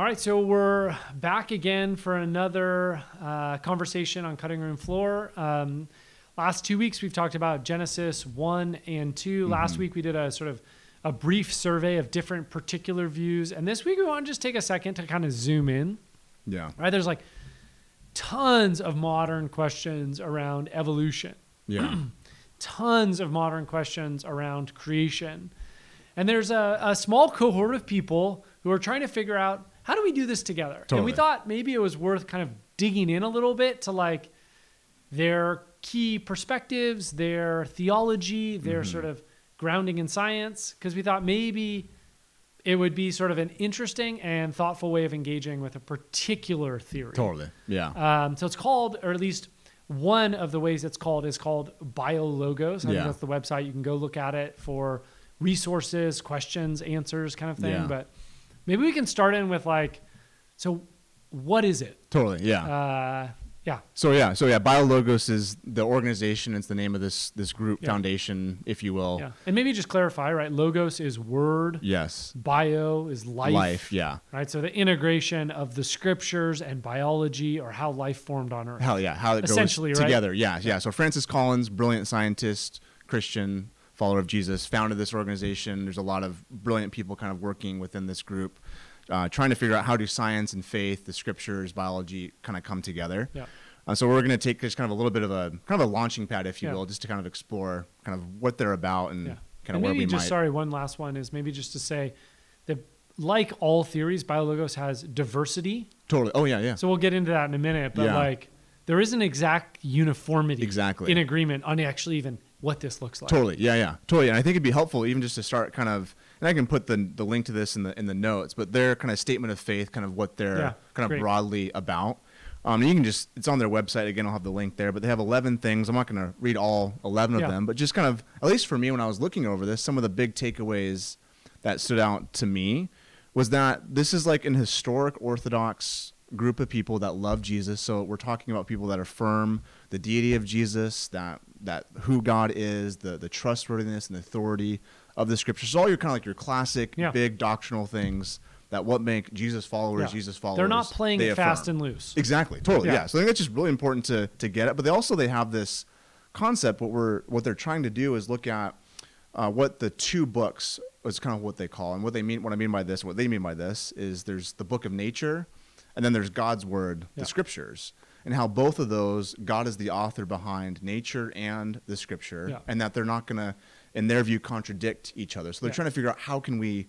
All right, so we're back again for another uh, conversation on cutting room floor. Um, last two weeks we've talked about Genesis one and 2 Last week we did a sort of a brief survey of different particular views, and this week we want to just take a second to kind of zoom in. Yeah. Right, there's like tons of modern questions around evolution Yeah. tons of modern questions around creation. And there's a, a small cohort of people who are trying to figure out how do we do this together? And we thought maybe it was worth kind of digging in a little bit to like their key perspectives, their theology, their Mm-hmm. sort of grounding in science, because we thought maybe it would be sort of an interesting and thoughtful way of engaging with a particular theory. totally. Yeah. Um, so it's called, or at least one of the ways it's called is called BioLogos. I think Yeah. that's the website. You can go look at it for resources, questions, answers, kind of thing. Yeah. But maybe we can start in with like, so what is it? totally. Yeah. Uh, yeah. so yeah. So yeah. BioLogos is the organization. It's the name of this this group Yeah. foundation, if you will. Yeah. And maybe just clarify, right? Logos is word, Yes. bio is life. Life. Yeah. Right. So the integration of the scriptures and biology or how life formed on earth. Hell yeah. How it goes Essentially, right? together. Yeah. Yeah. So Francis Collins, brilliant scientist, Christian, follower of Jesus, founded this organization. There's a lot of brilliant people kind of working within this group, uh, trying to figure out how do science and faith, the scriptures, biology, kind of come together. Yeah. Uh, so we're going to take just kind of a little bit of a kind of a launching pad, if you Yeah. will, just to kind of explore kind of what they're about and Yeah. kind of and where we just might. sorry, one last one is maybe just to say that like all theories, BioLogos has diversity. Totally. Oh yeah, yeah. So we'll get into that in a minute. But Yeah. like there isn't exact uniformity Exactly. in agreement on actually even what this looks like. Totally. Yeah, yeah. Totally. And I think it'd be helpful even just to start kind of and I can put the the link to this in the in the notes, but their kind of statement of faith, kind of what they're Yeah, kind of great. broadly about. Um, you can just it's on their website again. I'll have the link there, but they have 11 things. I'm not going to read all 11 of Yeah. them, but just kind of at least for me when I was looking over this, some of the big takeaways that stood out to me was that this is like an historic Orthodox group of people that love Jesus. So we're talking about people that affirm the deity of Jesus, that that who God is, the the trustworthiness and authority of the scriptures. So all your kind of like your classic Yeah. big doctrinal things that what make Jesus followers Yeah. Jesus followers. They're not playing they fast and loose. Exactly. Totally. Yeah. Yeah. So I think that's just really important to to get it. But they also they have this concept. What we're what they're trying to do is look at uh, what the two books is kind of what they call and what they mean. What I mean by this, what they mean by this is there's the book of nature, and then there's God's word, the scriptures, and how both of those God is the author behind nature and the scripture, Yeah. and that they're not going to, in their view, contradict each other. So they're Yeah. trying to figure out how can we,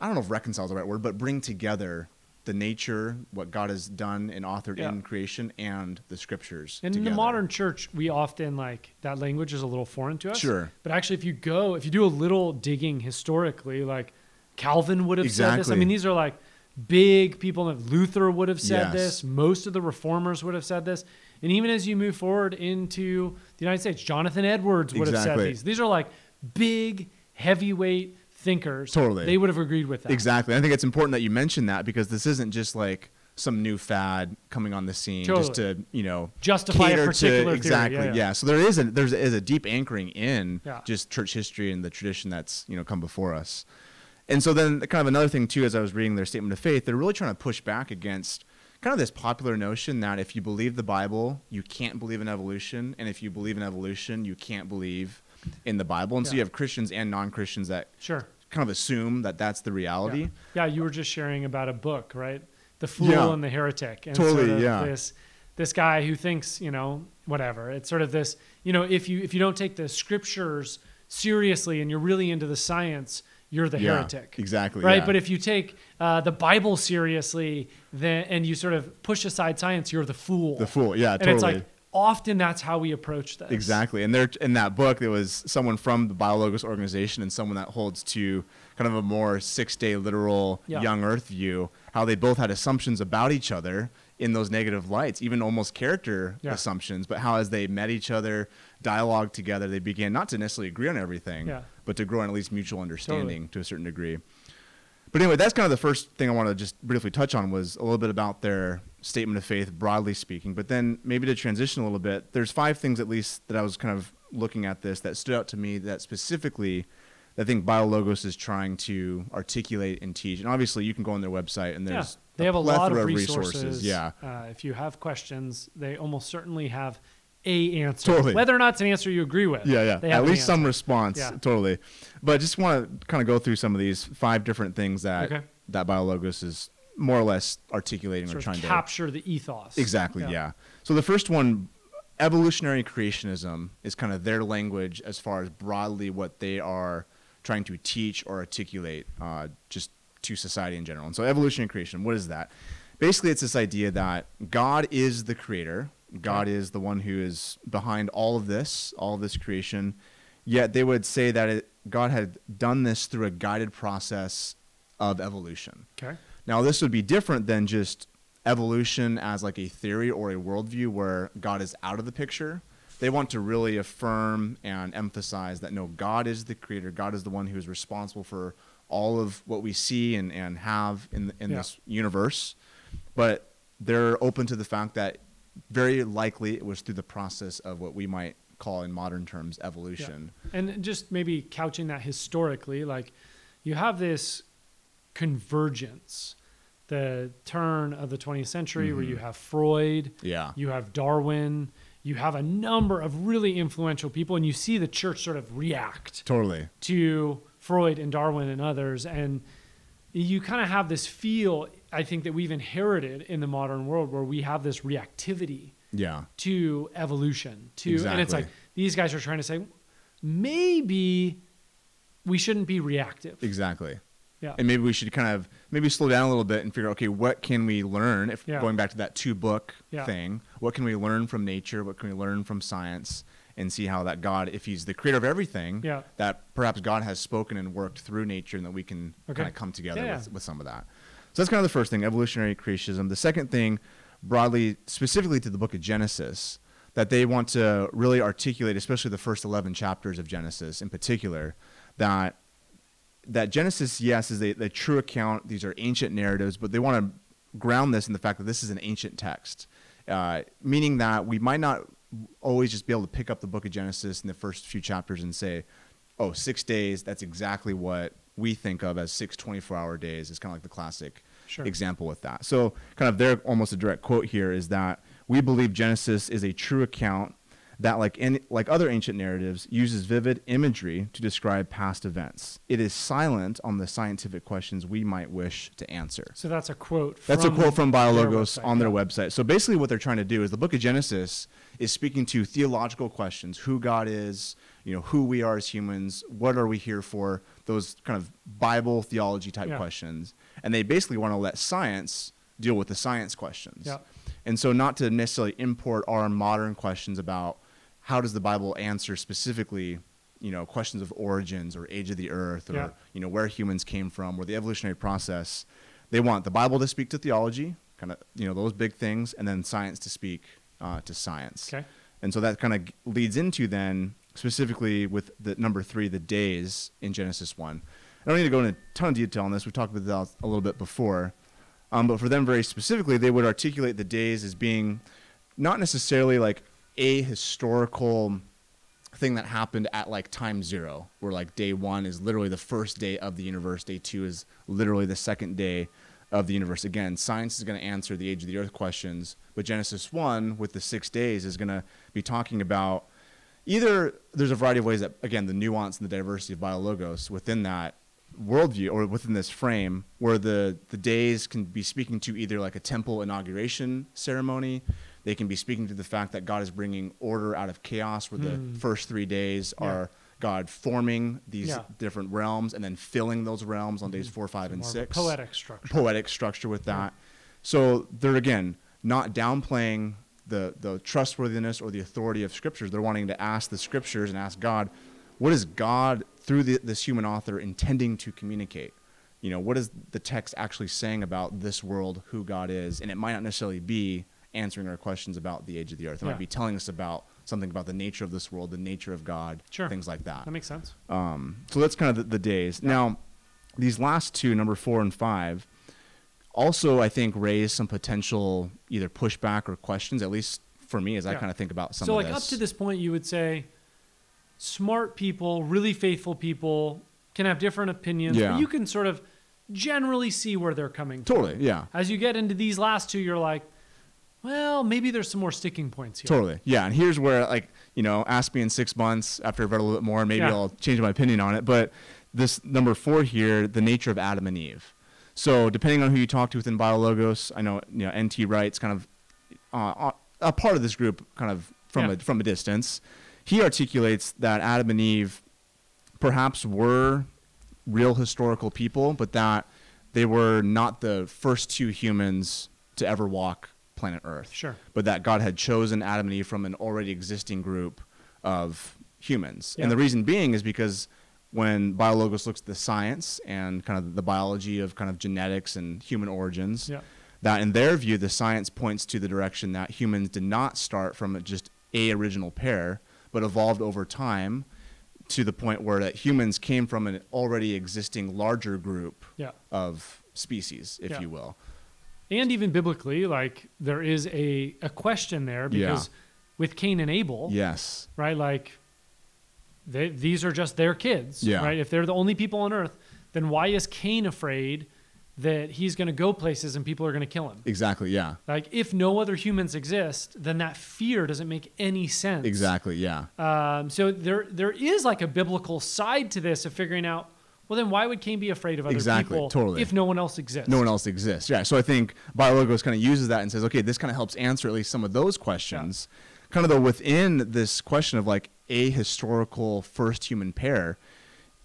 I don't know if reconcile is the right word, but bring together the nature, what God has done and authored Yeah. in creation, and the scriptures. And in the modern church, we often like that language is a little foreign to us. Sure. But actually, if you go, if you do a little digging historically, like Calvin would have said this. I mean, these are like big people. Luther would have said Yes. this. Most of the reformers would have said this. And even as you move forward into the United States, Jonathan Edwards would have said these. These are like big, heavyweight thinkers. Totally. They would have agreed with that. Exactly. I think it's important that you mention that because this isn't just like some new fad coming on the scene just to, you know, Justify a particular to exactly. Yeah, Yeah, yeah. So there is a there's is a deep anchoring in Yeah. just church history and the tradition that's, you know, come before us. And so then kind of another thing too as I was reading their statement of faith, they're really trying to push back against kind of this popular notion that if you believe the Bible, you can't believe in evolution, and if you believe in evolution, you can't believe in the Bible. And so you have Christians and non-Christians that Sure. kind of assume that that's the reality. Yeah. yeah, you were just sharing about a book, right? The Fool Yeah. and the Heretic. And Totally, sort of yeah. This this guy who thinks, you know, whatever. It's sort of this, you know, if you if you don't take the scriptures seriously and you're really into the science, you're the Yeah, heretic. exactly, Right. yeah. But if you take uh, the Bible seriously, then and you sort of push aside science, you're the fool. The fool, yeah, and it's like often that's how we approach this. Exactly. And there in that book there was someone from the Biologos organization and someone that holds to kind of a more six day literal Yeah. young earth view, how they both had assumptions about each other in those negative lights, even almost character Yeah. assumptions, but how as they met each other, dialogued together, they began not to necessarily agree on everything, Yeah. but to grow in at least mutual understanding to a certain degree. But anyway, that's kind of the first thing I want to just briefly touch on was a little bit about their statement of faith, broadly speaking. But then maybe to transition a little bit, there's five things at least that I was kind of looking at this that stood out to me that specifically I think BioLogos is trying to articulate and teach. And obviously, you can go on their website and there's Yeah, they have a lot of plethora resources. Yeah, Uh, if you have questions, they almost certainly have a answer. Totally. Whether or not it's an answer you agree with. yeah, yeah. They have At an least some response, Yeah. totally. But I just want to kind of go through some of these five different things that Okay. that BioLogos is more or less articulating or trying of to capture the ethos. Exactly, yeah. So the first one, evolutionary creationism, is kind of their language as far as broadly what they are trying to teach or articulate uh, just to society in general. And so evolution and creation, what is that? Basically, it's this idea that God is the creator. God is the one who is behind all of this, all of this creation. Yet they would say that it, God had done this through a guided process of evolution. Okay. Now, this would be different than just evolution as like a theory or a worldview where God is out of the picture. They want to really affirm and emphasize that no, God is the creator. God is the one who is responsible for all of what we see and, and have in, in Yeah. this universe. But they're open to the fact that very likely it was through the process of what we might call in modern terms evolution. And just maybe couching that historically, like you have this convergence, the turn of the 20th century, where mm-hmm. you have Freud, Yeah. you have Darwin, you have a number of really influential people, and you see the church sort of react Totally. to Freud and Darwin and others. And you kind of have this feel, I think, that we've inherited in the modern world where we have this reactivity Yeah. to evolution to and it's like these guys are trying to say maybe we shouldn't be reactive Exactly. yeah and maybe we should kind of maybe slow down a little bit and figure out okay what can we learn if Yeah. going back to that two book Yeah. thing what can we learn from nature what can we learn from science and see how that god if he's the creator of everything Yeah. that perhaps god has spoken and worked through nature and that we can Okay. kind of come together Yeah, with, with some of that so that's kind of the first thing evolutionary creationism the second thing broadly specifically to the book of genesis that they want to really articulate especially the first 11 chapters of genesis in particular that that Genesis, yes, is a, a true account. These are ancient narratives, but they want to ground this in the fact that this is an ancient text, uh, meaning that we might not always just be able to pick up the book of Genesis in the first few chapters and say, oh, six days, that's exactly what we think of as six 24 hour days. It's kind of like the classic Sure. example with that. So, kind of their almost a direct quote here is that we believe Genesis is a true account that, like in, like other ancient narratives, uses vivid imagery to describe past events. It is silent on the scientific questions we might wish to answer. so that's a quote That's a quote from their BioLogos website, on their yeah. website. So basically, what they're trying to do is the Book of Genesis is speaking to theological questions: who God is, you know, who we are as humans, what are we here for? Those kind of Bible theology type Yeah. questions, and they basically want to let science deal with the science questions. Yeah. And so, not to necessarily import our modern questions about how does the Bible answer specifically, you know, questions of origins or age of the earth or Yeah. you know where humans came from or the evolutionary process. They want the Bible to speak to theology, kind of you know those big things, and then science to speak uh, to science. okay And so that kind of leads into then specifically with the number three, the days in Genesis one. I don't need to go into a ton of detail on this. We talked about that a little bit before, um, but for them very specifically, they would articulate the days as being not necessarily like a historical thing that happened at like time zero, where like day one is literally the first day of the universe, day two is literally the second day of the universe. Again, science is going to answer the age of the earth questions, but Genesis 1 with the six days is going to be talking about either there's a variety of ways that, again, the nuance and the diversity of biologos within that worldview or within this frame where the, the days can be speaking to either like a temple inauguration ceremony. They can be speaking to the fact that God is bringing order out of chaos, where the hmm. first three days Yeah. are God forming these Yeah. different realms and then filling those realms on days hmm. four, five, and More of a six poetic structure poetic structure with that. So they're again not downplaying the the trustworthiness or the authority of scriptures. They're wanting to ask the scriptures and ask God, what is God through the, this human author intending to communicate? You know, what is the text actually saying about this world, who God is? And it might not necessarily be answering our questions about the age of the earth. It Yeah. might be telling us about something about the nature of this world, the nature of God, Sure. things like that. that makes sense Um, so that's kind of the, the days. Now, these last two, number four and five, also I think raise some potential either pushback or questions. At least for me, as I kind of think about some so of like this. up to this point you would say smart people really faithful people can have different opinions, Yeah. but you can sort of generally see where they're coming from. Totally. Yeah. As you get into these last two, you're like, well, maybe there's some more sticking points here. Totally. Yeah. And here's where, like, you know, ask me in six months after I've read a little bit more, and maybe Yeah. I'll change my opinion on it. But this number four here, the nature of Adam and Eve. So depending on who you talk to within BioLogos, I know, you know, NT Wright's kind of uh, a part of this group, kind of from Yeah. a from a distance. He articulates that Adam and Eve perhaps were real historical people, but that they were not the first two humans to ever walk planet Earth Sure. but that God had chosen Adam and Eve from an already existing group of humans. Yeah. And the reason being is because when Biologos looks at the science and kind of the biology of kind of genetics and human origins, Yeah. that in their view, the science points to the direction that humans did not start from just a original pair, but evolved over time to the point where that humans came from an already existing larger group Yeah. of species, if Yeah. you will. And even biblically, like there is a, a question there Yeah. because with Cain and Abel, Yes. right? Like they, these are just their kids, Yeah. right? If they're the only people on earth, then why is Cain afraid that he's going to go places and people are going to kill him? Exactly. Yeah. Like if no other humans exist, then that fear doesn't make any sense. Exactly. Yeah. Um, so there there is like a biblical side to this of figuring out. Well, then why would Cain be afraid of other Exactly, people totally. if no one else exists? no one else exists. Yeah. So I think Biologos kind of uses that and says, okay, this kind of helps answer at least some of those questions. Kind of though within this question of like a historical first human pair,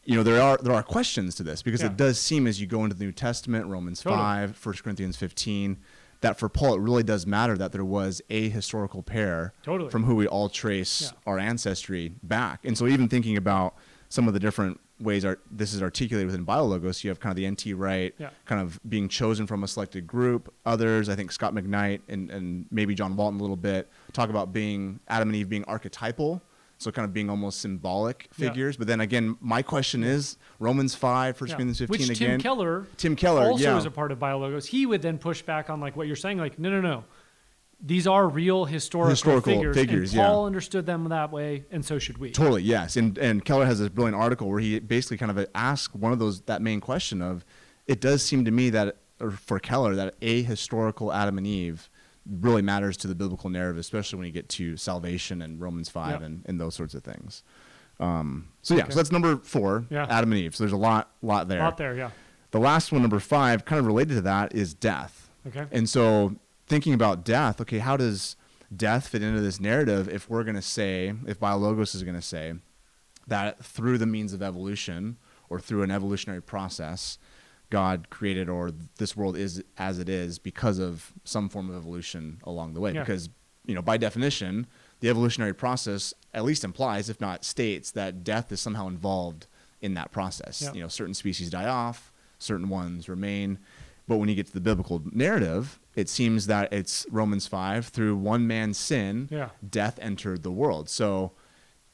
you know, there are there are questions to this because Yeah. it does seem as you go into the New Testament, Romans Totally. five, 1 Corinthians 15, that for Paul it really does matter that there was a historical pair Totally. from who we all trace Yeah. our ancestry back. And so even thinking about some of the different ways are this is articulated within Biologos, you have kind of the NT Wright, Yeah. kind of being chosen from a selected group. Others, I think Scot McKnight and, and maybe John Walton a little bit, talk about being Adam and Eve being archetypal. So kind of being almost symbolic Yeah. figures. But then again, my question is Romans 5, 1 Yeah. Corinthians 15 Which again. Tim Keller Tim Keller, also yeah. is a part of Biologos. He would then push back on like what you're saying, like, no, no, no. These are real historical, Historical figures, figures, and yeah. Paul understood them that way, and so should we. Totally, yes. And and Keller has this brilliant article where he basically kind of asks one of those that main question of, it does seem to me that, or for Keller, that a historical Adam and Eve really matters to the biblical narrative, especially when you get to salvation and Romans five Yeah. and, and those sorts of things. Um, so yeah, Okay. so that's number four, Yeah. Adam and Eve. So there's a lot, lot there. Out there, yeah. The last one, number five, kind of related to that, is death. Okay. And so thinking about death, okay, how does death fit into this narrative if we're going to say, if Biologos is going to say that through the means of evolution or through an evolutionary process, God created or this world is as it is because of some form of evolution along the way. Yeah. Because, you know, by definition, the evolutionary process at least implies, if not states, that death is somehow involved in that process. Yeah. You know, certain species die off, certain ones remain. But when you get to the biblical narrative, it seems that it's Romans 5 through one man's sin, Yeah. death entered the world. So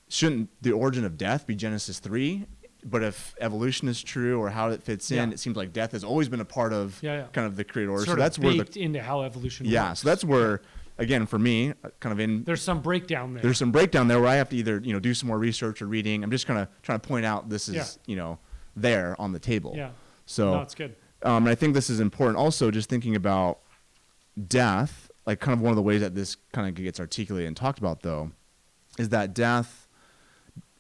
shouldn't the origin of death be Genesis 3? But if evolution is true or how it fits in, Yeah. it seems like death has always been a part of Yeah, kind of the creator order. Sort so that's where the into how evolution yeah, works. so that's where again for me, uh, kind of in There's some breakdown there. there's some breakdown there where I have to either you know do some more research or reading. I'm just kind of trying to point out this is Yeah. you know there on the table. yeah. So no, it's good. Um, and I think this is important also just thinking about death, like kind of one of the ways that this kind of gets articulated and talked about though, is that death,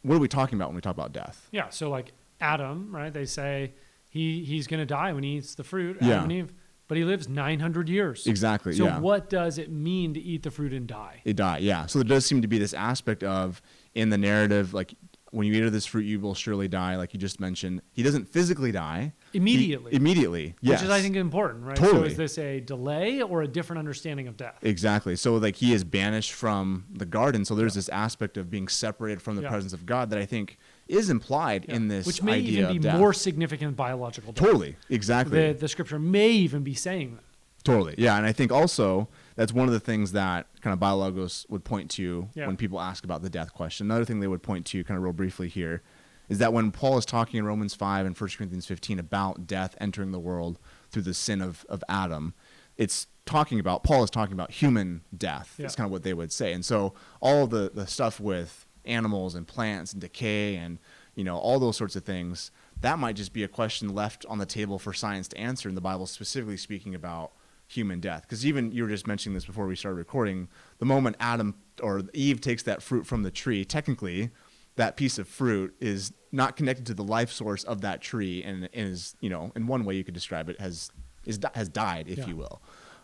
what are we talking about when we talk about death? Yeah. So like Adam, right? They say he he's going to die when he eats the fruit. Yeah. And Eve, but he lives 900 years. Exactly. So yeah. what does it mean to eat the fruit and die? It died, yeah. So there does seem to be this aspect of in the narrative, like when you eat of this fruit, you will surely die, like you just mentioned. He doesn't physically die. Immediately. immediately, yes. Which is, I think, important, right? So Totally. is this a delay or a different understanding of death? Exactly. So like he is banished from the garden. So there's this aspect of being separated from the Yeah. presence of God that I think is implied Yeah. in this Which may even be more significant than biological death. Totally. Exactly. The, the scripture may even be saying that. Totally. Yeah. And I think also that's one of the things that kind of Biologos would point to Yeah. when people ask about the death question. Another thing they would point to, kind of real briefly here, is that when Paul is talking in Romans 5 and 1 Corinthians 15 about death entering the world through the sin of, of Adam, it's talking about, Paul is talking about human death. Yeah. That's kind of what they would say. And so all the, the stuff with animals and plants and decay and, you know, all those sorts of things, that might just be a question left on the table for science to answer in the Bible, specifically speaking about human death. Because even you were just mentioning this before we started recording, the moment Adam or Eve takes that fruit from the tree, technically, that piece of fruit is not connected to the life source of that tree, and, and is you know, in one way you could describe it has is has died, if Yeah. you will.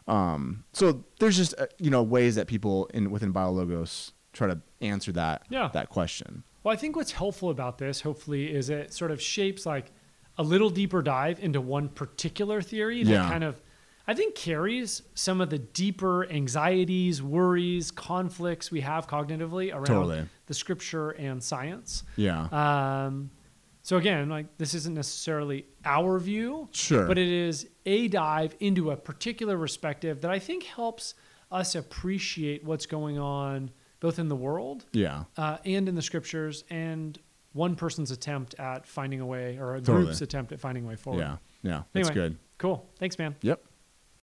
Um, so there's just uh, you know ways that people in within biologos try to answer that Yeah. that question. Well, I think what's helpful about this, hopefully, is it sort of shapes like a little deeper dive into one particular theory that Yeah. kind of, I think, carries some of the deeper anxieties, worries, conflicts we have cognitively around Totally. the scripture and science. Yeah. Um, so again, like this isn't necessarily our view, Sure. but it is a dive into a particular perspective that I think helps us appreciate what's going on both in the world yeah. uh, and in the scriptures and one person's attempt at finding a way or a Totally. group's attempt at finding a way forward. Yeah. Yeah. That's Anyway. good. Cool. Thanks, man. Yep.